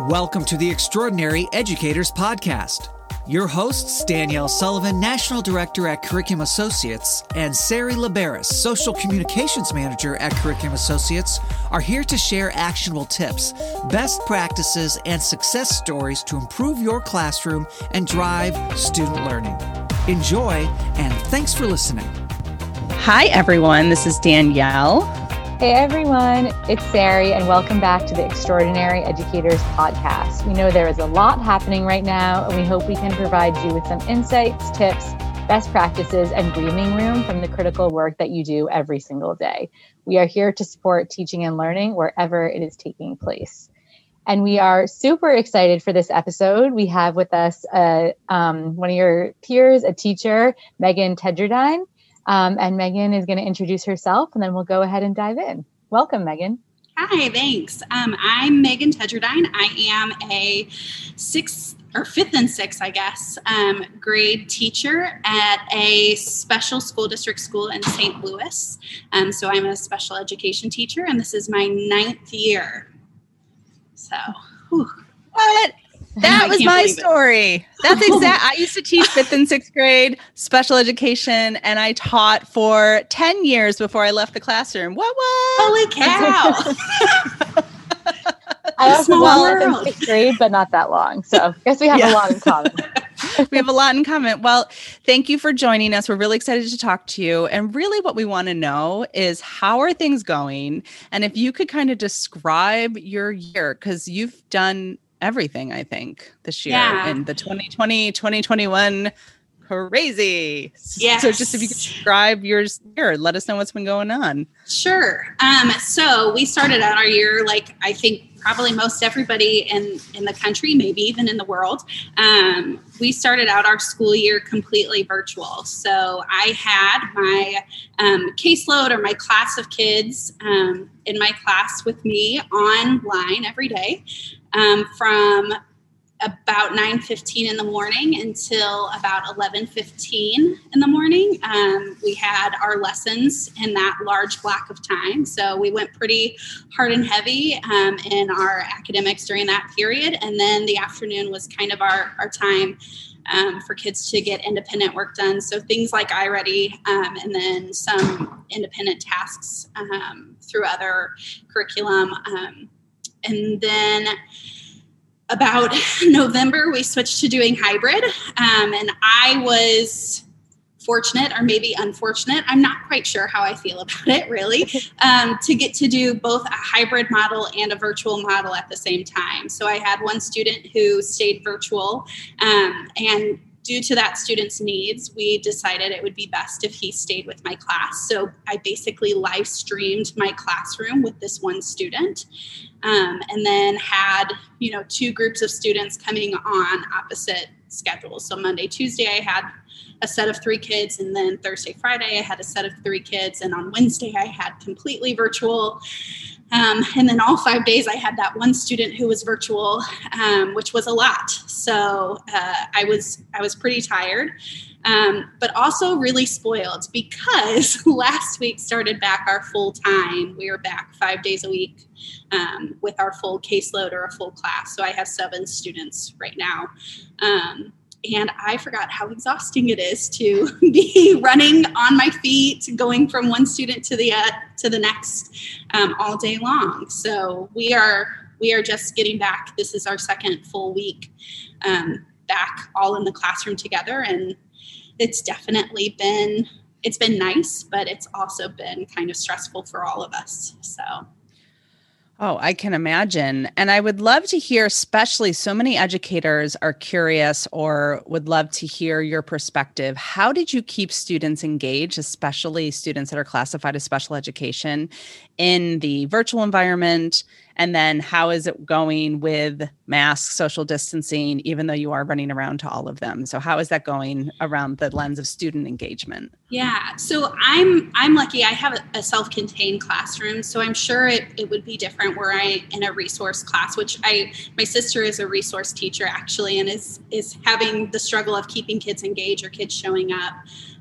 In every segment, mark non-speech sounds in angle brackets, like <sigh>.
Welcome to the Extraordinary Educators Podcast. Your hosts, Danielle Sullivan, National Director at Curriculum Associates, and Sari Liberis, Social Communications Manager at Curriculum Associates, are here to share actionable tips, best practices, and success stories to improve your classroom and drive student learning. Enjoy, and thanks for listening. Hi, everyone. This is Danielle. Hey everyone, it's Sari, and welcome back to the Extraordinary Educators Podcast. We know there is a lot happening right now, and we hope we can provide you with some insights, tips, best practices, and breathing room from the critical work that you do every single day. We are here to support teaching and learning wherever it is taking place. And we are super excited for this episode. We have with us uh, um, one of your peers, a teacher, Megan Tedjerdine. Um, and Megan is going to introduce herself and then we'll go ahead and dive in. Welcome, Megan. Hi, thanks. Um, I'm Megan Tedjerdine. I am a sixth or fifth and sixth, I guess, um, grade teacher at a special school district school in St. Louis. Um, so I'm a special education teacher, and this is my ninth year. So, whew. what? That was my story. It. That's <laughs> exact. I used to teach fifth and sixth grade special education, and I taught for 10 years before I left the classroom. What, what? Holy <laughs> cow. I also taught in sixth grade, but not that long. So I guess we have yeah. a lot in common. <laughs> we have a lot in common. Well, thank you for joining us. We're really excited to talk to you. And really, what we want to know is how are things going? And if you could kind of describe your year, because you've done everything, I think, this year yeah. in the 2020, 2021 crazy. Yeah. So just if you could describe yours here, let us know what's been going on. Sure. Um, so we started out our year like I think probably most everybody in in the country, maybe even in the world. Um, we started out our school year completely virtual. So I had my um, caseload or my class of kids um, in my class with me online every day um, from about 9.15 in the morning until about 11.15 in the morning. Um, we had our lessons in that large block of time. So we went pretty hard and heavy um, in our academics during that period. And then the afternoon was kind of our, our time um, for kids to get independent work done. So things like iReady um, and then some independent tasks um, through other curriculum um, and then about <laughs> November, we switched to doing hybrid. Um, and I was fortunate or maybe unfortunate, I'm not quite sure how I feel about it really, <laughs> um, to get to do both a hybrid model and a virtual model at the same time. So I had one student who stayed virtual um, and due to that student's needs, we decided it would be best if he stayed with my class. So I basically live streamed my classroom with this one student, um, and then had you know two groups of students coming on opposite schedules. So Monday, Tuesday, I had a set of three kids, and then Thursday, Friday, I had a set of three kids, and on Wednesday, I had completely virtual. Um, and then all five days, I had that one student who was virtual, um, which was a lot. So uh, I was I was pretty tired, um, but also really spoiled because <laughs> last week started back our full time. We were back five days a week um, with our full caseload or a full class. So I have seven students right now. And I forgot how exhausting it is to <laughs> be running on my feet, going from one student to the uh, to the next um, all day long. So we are we are just getting back. This is our second full week um, back, all in the classroom together, and it's definitely been it's been nice, but it's also been kind of stressful for all of us. So Oh, I can imagine. And I would love to hear, especially so many educators are curious or would love to hear your perspective. How did you keep students engaged, especially students that are classified as special education, in the virtual environment? And then how is it going with masks, social distancing, even though you are running around to all of them? So how is that going around the lens of student engagement? Yeah, so I'm I'm lucky. I have a, self-contained classroom, so I'm sure it, it would be different were I in a resource class, which I my sister is a resource teacher actually, and is is having the struggle of keeping kids engaged or kids showing up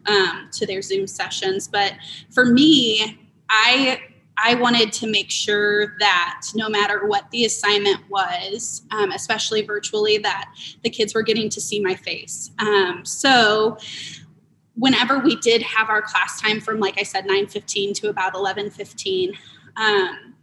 um, to their Zoom sessions. But for me, I I wanted to make sure that no matter what the assignment was, um, especially virtually, that the kids were getting to see my face. Um, so whenever we did have our class time from, like I said, 9.15 to about 11.15, um,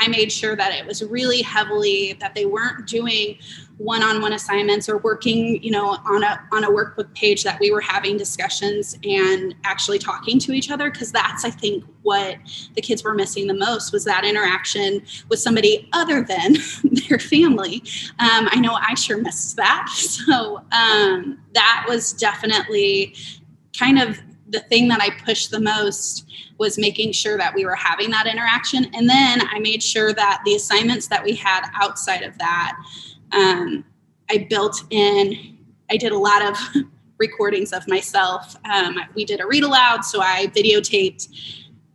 I made sure that it was really heavily that they weren't doing one-on-one assignments or working, you know, on a on a workbook page that we were having discussions and actually talking to each other because that's I think what the kids were missing the most was that interaction with somebody other than <laughs> their family. Um, I know I sure missed that. <laughs> So um, that was definitely kind of the thing that I pushed the most was making sure that we were having that interaction. And then I made sure that the assignments that we had outside of that, um, I built in, I did a lot of <laughs> recordings of myself. Um, we did a read aloud, so I videotaped.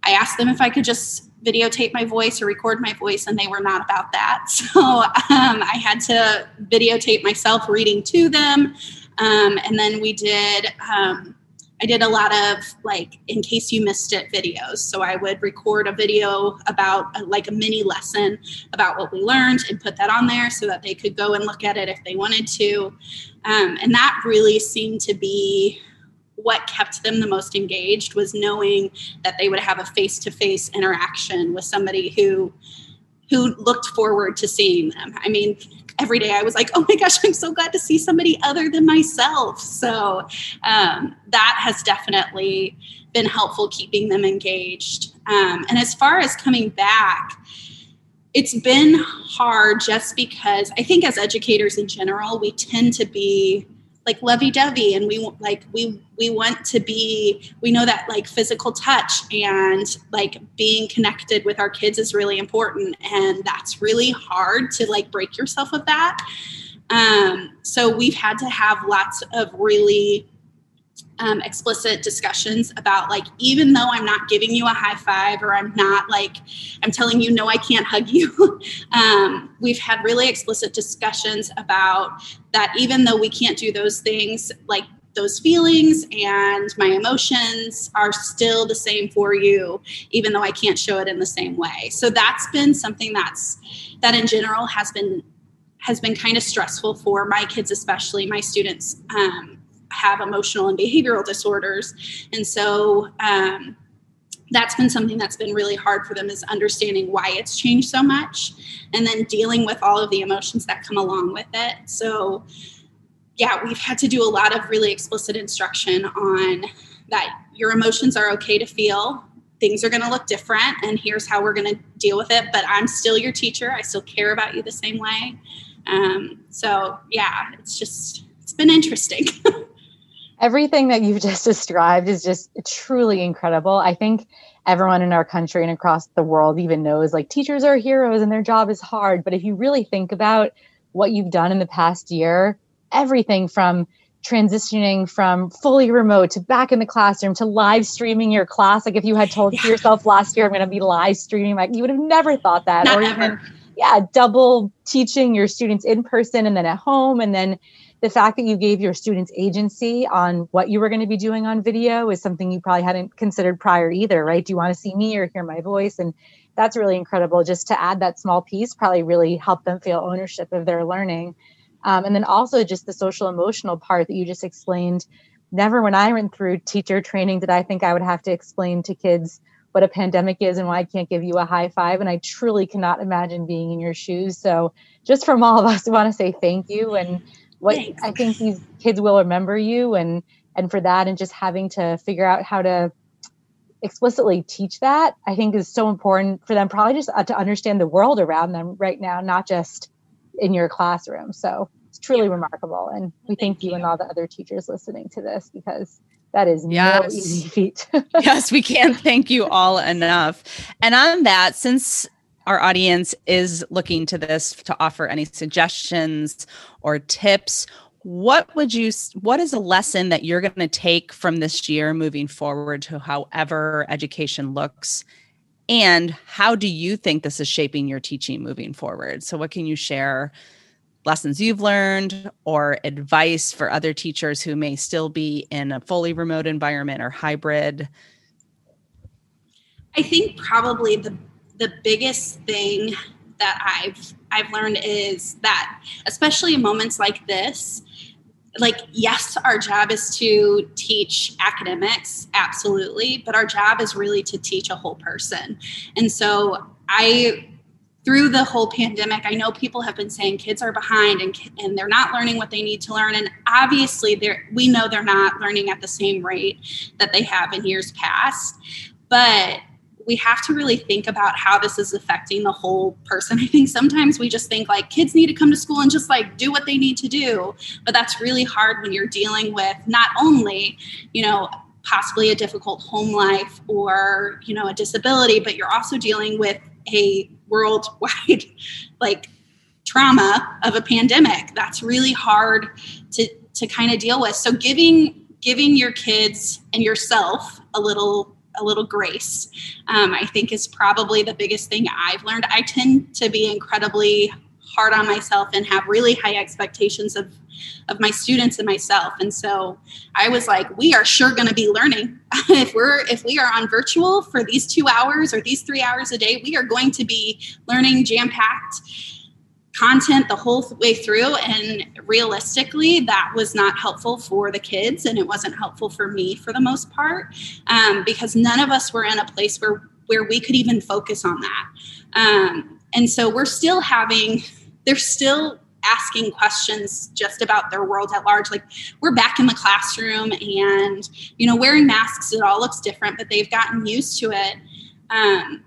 I asked them if I could just videotape my voice or record my voice, and they were not about that. <laughs> So um, I had to videotape myself reading to them. Um, and then we did um, I did a lot of like in case you missed it videos. So I would record a video about uh, like a mini lesson about what we learned and put that on there so that they could go and look at it if they wanted to. Um, and that really seemed to be what kept them the most engaged was knowing that they would have a face-to-face interaction with somebody who who looked forward to seeing them. I mean, every day I was like, oh my gosh, I'm so glad to see somebody other than myself. So um, that has definitely been helpful keeping them engaged. Um, and as far as coming back, it's been hard just because I think as educators in general, we tend to be like lovey-dovey and we like we we want to be we know that like physical touch and like being connected with our kids is really important and that's really hard to like break yourself of that. Um, so we've had to have lots of really um, explicit discussions about like even though i'm not giving you a high five or i'm not like i'm telling you no i can't hug you <laughs> um, we've had really explicit discussions about that even though we can't do those things like those feelings and my emotions are still the same for you even though i can't show it in the same way. So that's been something that's that in general has been has been kind of stressful for my kids especially my students um, have emotional and behavioral disorders. And so um, that's been something that's been really hard for them is understanding why it's changed so much and then dealing with all of the emotions that come along with it. So, yeah, we've had to do a lot of really explicit instruction on that your emotions are okay to feel. Things are going to look different, and here's how we're going to deal with it. But I'm still your teacher. I still care about you the same way. Um, so, yeah, it's just, it's been interesting. <laughs> everything that you've <laughs> just described is just truly incredible. I think everyone in our country and across the world even knows like teachers are heroes and their job is hard. But if you really think about what you've done in the past year, everything from transitioning from fully remote to back in the classroom to live streaming your class. Like if you had told yeah. yourself last year, I'm going to be live streaming, like you would have never thought that. Not or ever. even, yeah, double teaching your students in person and then at home and then the fact that you gave your students agency on what you were going to be doing on video is something you probably hadn't considered prior either, right? Do you want to see me or hear my voice? And that's really incredible. Just to add that small piece probably really helped them feel ownership of their learning. Um, and then also just the social emotional part that you just explained. Never, when I went through teacher training, did I think I would have to explain to kids what a pandemic is and why I can't give you a high five. And I truly cannot imagine being in your shoes. So, just from all of us, we want to say thank you and what Thanks. I think these kids will remember you and and for that and just having to figure out how to explicitly teach that I think is so important for them probably just uh, to understand the world around them right now not just in your classroom so it's truly yeah. remarkable and we thank, thank you, you, and all the other teachers listening to this because that is yes. no easy feat. <laughs> yes, we can't thank you all enough. And on that, since our audience is looking to this to offer any suggestions or tips what would you what is a lesson that you're going to take from this year moving forward to however education looks? And how do you think this is shaping your teaching moving forward? So what can you share lessons you've learned or advice for other teachers who may still be in a fully remote environment or hybrid? I think probably the the biggest thing that I've I've learned is that especially in moments like this, like yes our job is to teach academics absolutely but our job is really to teach a whole person. And so i through the whole pandemic i know people have been saying kids are behind and, and they're not learning what they need to learn. And obviously we know they're not learning at the same rate that they have in years past. But we have to really think about how this is affecting the whole person. <laughs> I think sometimes we just think like kids need to come to school and just like do what they need to do. But that's really hard when you're dealing with not only, you know, possibly a difficult home life or, you know, a disability, but you're also dealing with a worldwide <laughs> like trauma of a pandemic. That's really hard to to kind of deal with. So giving giving your kids and yourself a little a little grace, um, I think is probably the biggest thing I've learned. I tend to be incredibly hard on myself and have really high expectations of of my students and myself. And so i was like we are sure going to be learning. <laughs> If we're if we are on virtual for these two hours or these three hours a day we are going to be learning jam packed content the whole way through and realistically that was not helpful for the kids and it wasn't helpful for me for the most part um, because none of us were in a place where where we could even focus on that. Um, and so we're still having they're still asking questions just about their world at large like we're back in the classroom and you know wearing masks it all looks different but they've gotten used to it. Um,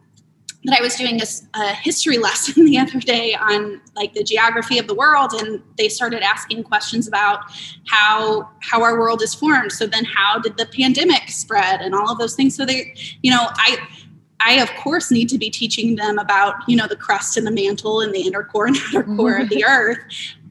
that I was doing a, a, history <laughs> lesson the other day on like the geography of the world, and they started asking questions about how how our world is formed. So then, how did the pandemic spread, and all of those things. So they, you know, I. I of course need to be teaching them about you know the crust and the mantle and the inner core and <laughs> outer core of the mm-hmm. earth,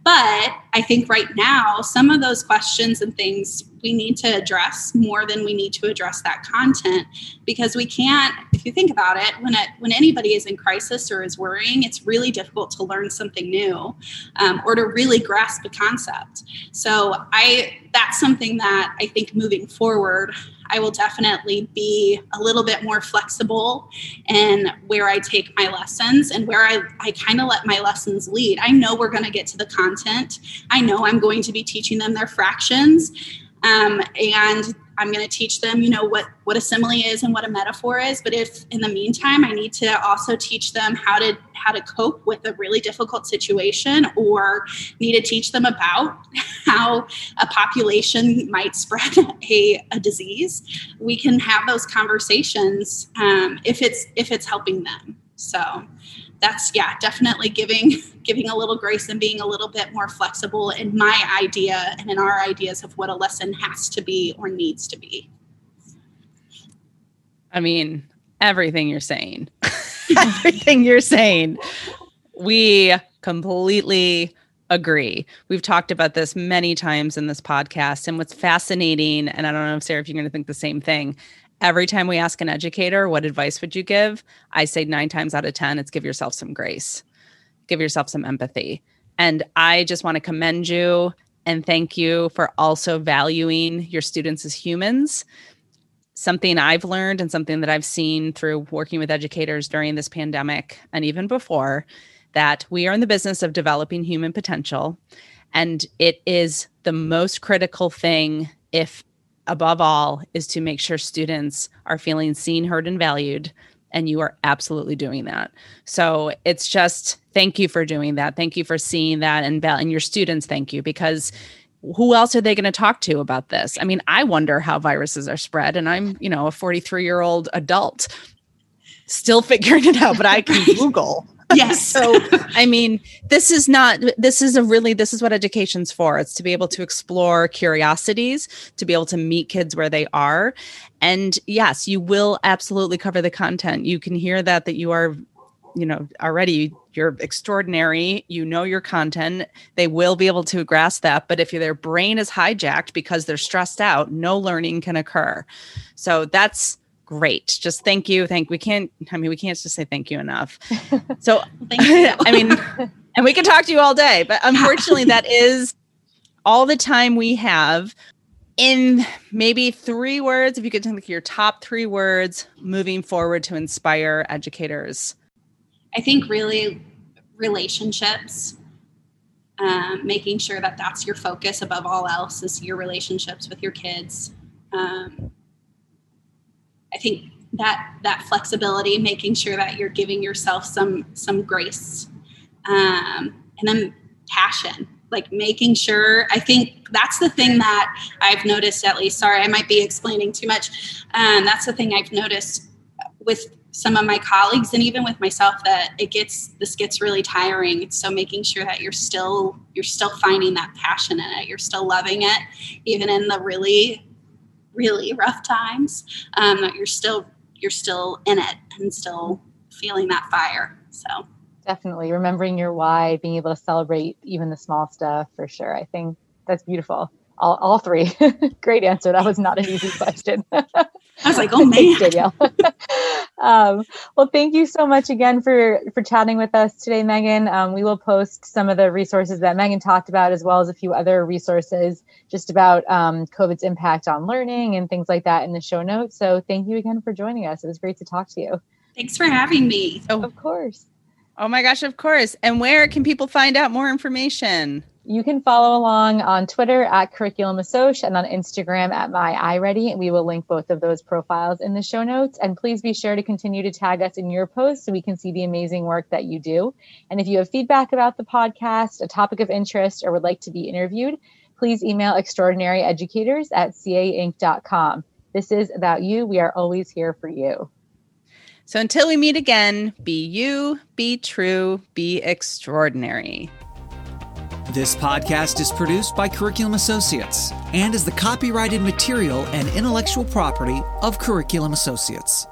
but I think right now, some of those questions and things we need to address more than we need to address that content because we can't, if you think about it, when it when anybody is in crisis or is worrying, it's really difficult to learn something new um, or to really grasp a concept. So I that's something that I think moving forward, I will definitely be a little bit more flexible in where I take my lessons and where I, I kind of let my lessons lead. I know we're going to get to the content. I know I'm going to be teaching them their fractions. Um, and I'm going to teach them, you know, what what a simile is and what a metaphor is. But if in the meantime, I need to also teach them how to how to cope with a really difficult situation, or need to teach them about how a population might spread <laughs> a, a disease, we can have those conversations um, if it's if it's helping them. So that's yeah definitely giving <laughs> giving a little grace and being a little bit more flexible in my idea and in our ideas of what a lesson has to be or needs to be i mean everything you're saying <laughs> everything you're saying we completely agree. We've talked about this many times in this podcast. And what's fascinating, and I don't know if Sarah, if you're going to think the same thing, every time we ask an educator, what advice would you give? I say nine times out of 10, it's give yourself some grace, give yourself some empathy. And I just want to commend you and thank you for also valuing your students as humans. Something I've learned and something that I've seen through working with educators during this pandemic and even before that we are in the business of developing human potential. And it is the most critical thing if above all is to make sure students are feeling seen, heard, and valued. And you are absolutely doing that. So it's just thank you for doing that. Thank you for seeing that. And, and your students, thank you because who else are they going to talk to about this? I mean, I wonder how viruses are spread. And I'm, you know, a 43 year old adult still figuring it out, but I can <laughs> Google Yes. <laughs> so, I mean, this is not, this is a really, this is what education's for. It's to be able to explore curiosities, to be able to meet kids where they are. And yes, you will absolutely cover the content. You can hear that, that you are, you know, already you're extraordinary. You know your content. They will be able to grasp that. But if their brain is hijacked because they're stressed out, no learning can occur. So that's, great. Just thank you. Thank we can't I mean we can't just say thank you enough. <laughs> So <laughs> I mean and we can talk to you all day, but unfortunately that <laughs> is all the time we have in maybe three words if you could think your top 3 words moving forward to inspire educators I think really relationships, um, making sure that that's your focus above all else is your relationships with your kids. Um, I think that that flexibility, making sure that you're giving yourself some some grace, um, and then passion, like making sure. I think that's the thing that I've noticed. At least, sorry, I might be explaining too much. Um, that's the thing I've noticed with some of my colleagues and even with myself that it gets this gets really tiring so making sure that you're still you're still finding that passion in it you're still loving it even in the really really rough times um, that you're still you're still in it and still feeling that fire so. Definitely remembering your why being able to celebrate even the small stuff for sure. I think that's beautiful all, all three. <laughs> Great answer. That was not an easy <laughs> question. <laughs> I was like, oh man. Danielle. um, well, thank you so much again for for chatting with us today, Megan. Um, we will post some of the resources that Megan talked about, as well as a few other resources just about um, COVID's impact on learning and things like that in the show notes. So thank you again for joining us. It was great to talk to you. Thanks for having me. Oh, of course. Oh my gosh, of course. And where can people find out more information? You can follow along on Twitter at Curriculum Assoc and on Instagram at My iReady. We will link both of those profiles in the show notes. And please be sure to continue to tag us in your posts so we can see the amazing work that you do. And if you have feedback about the podcast, a topic of interest, or would like to be interviewed, please email extraordinaryeducators at cainc.com. This is about you. We are always here for you. So until we meet again, be you, be true, be extraordinary. This podcast is produced by Curriculum Associates and is the copyrighted material and intellectual property of Curriculum Associates.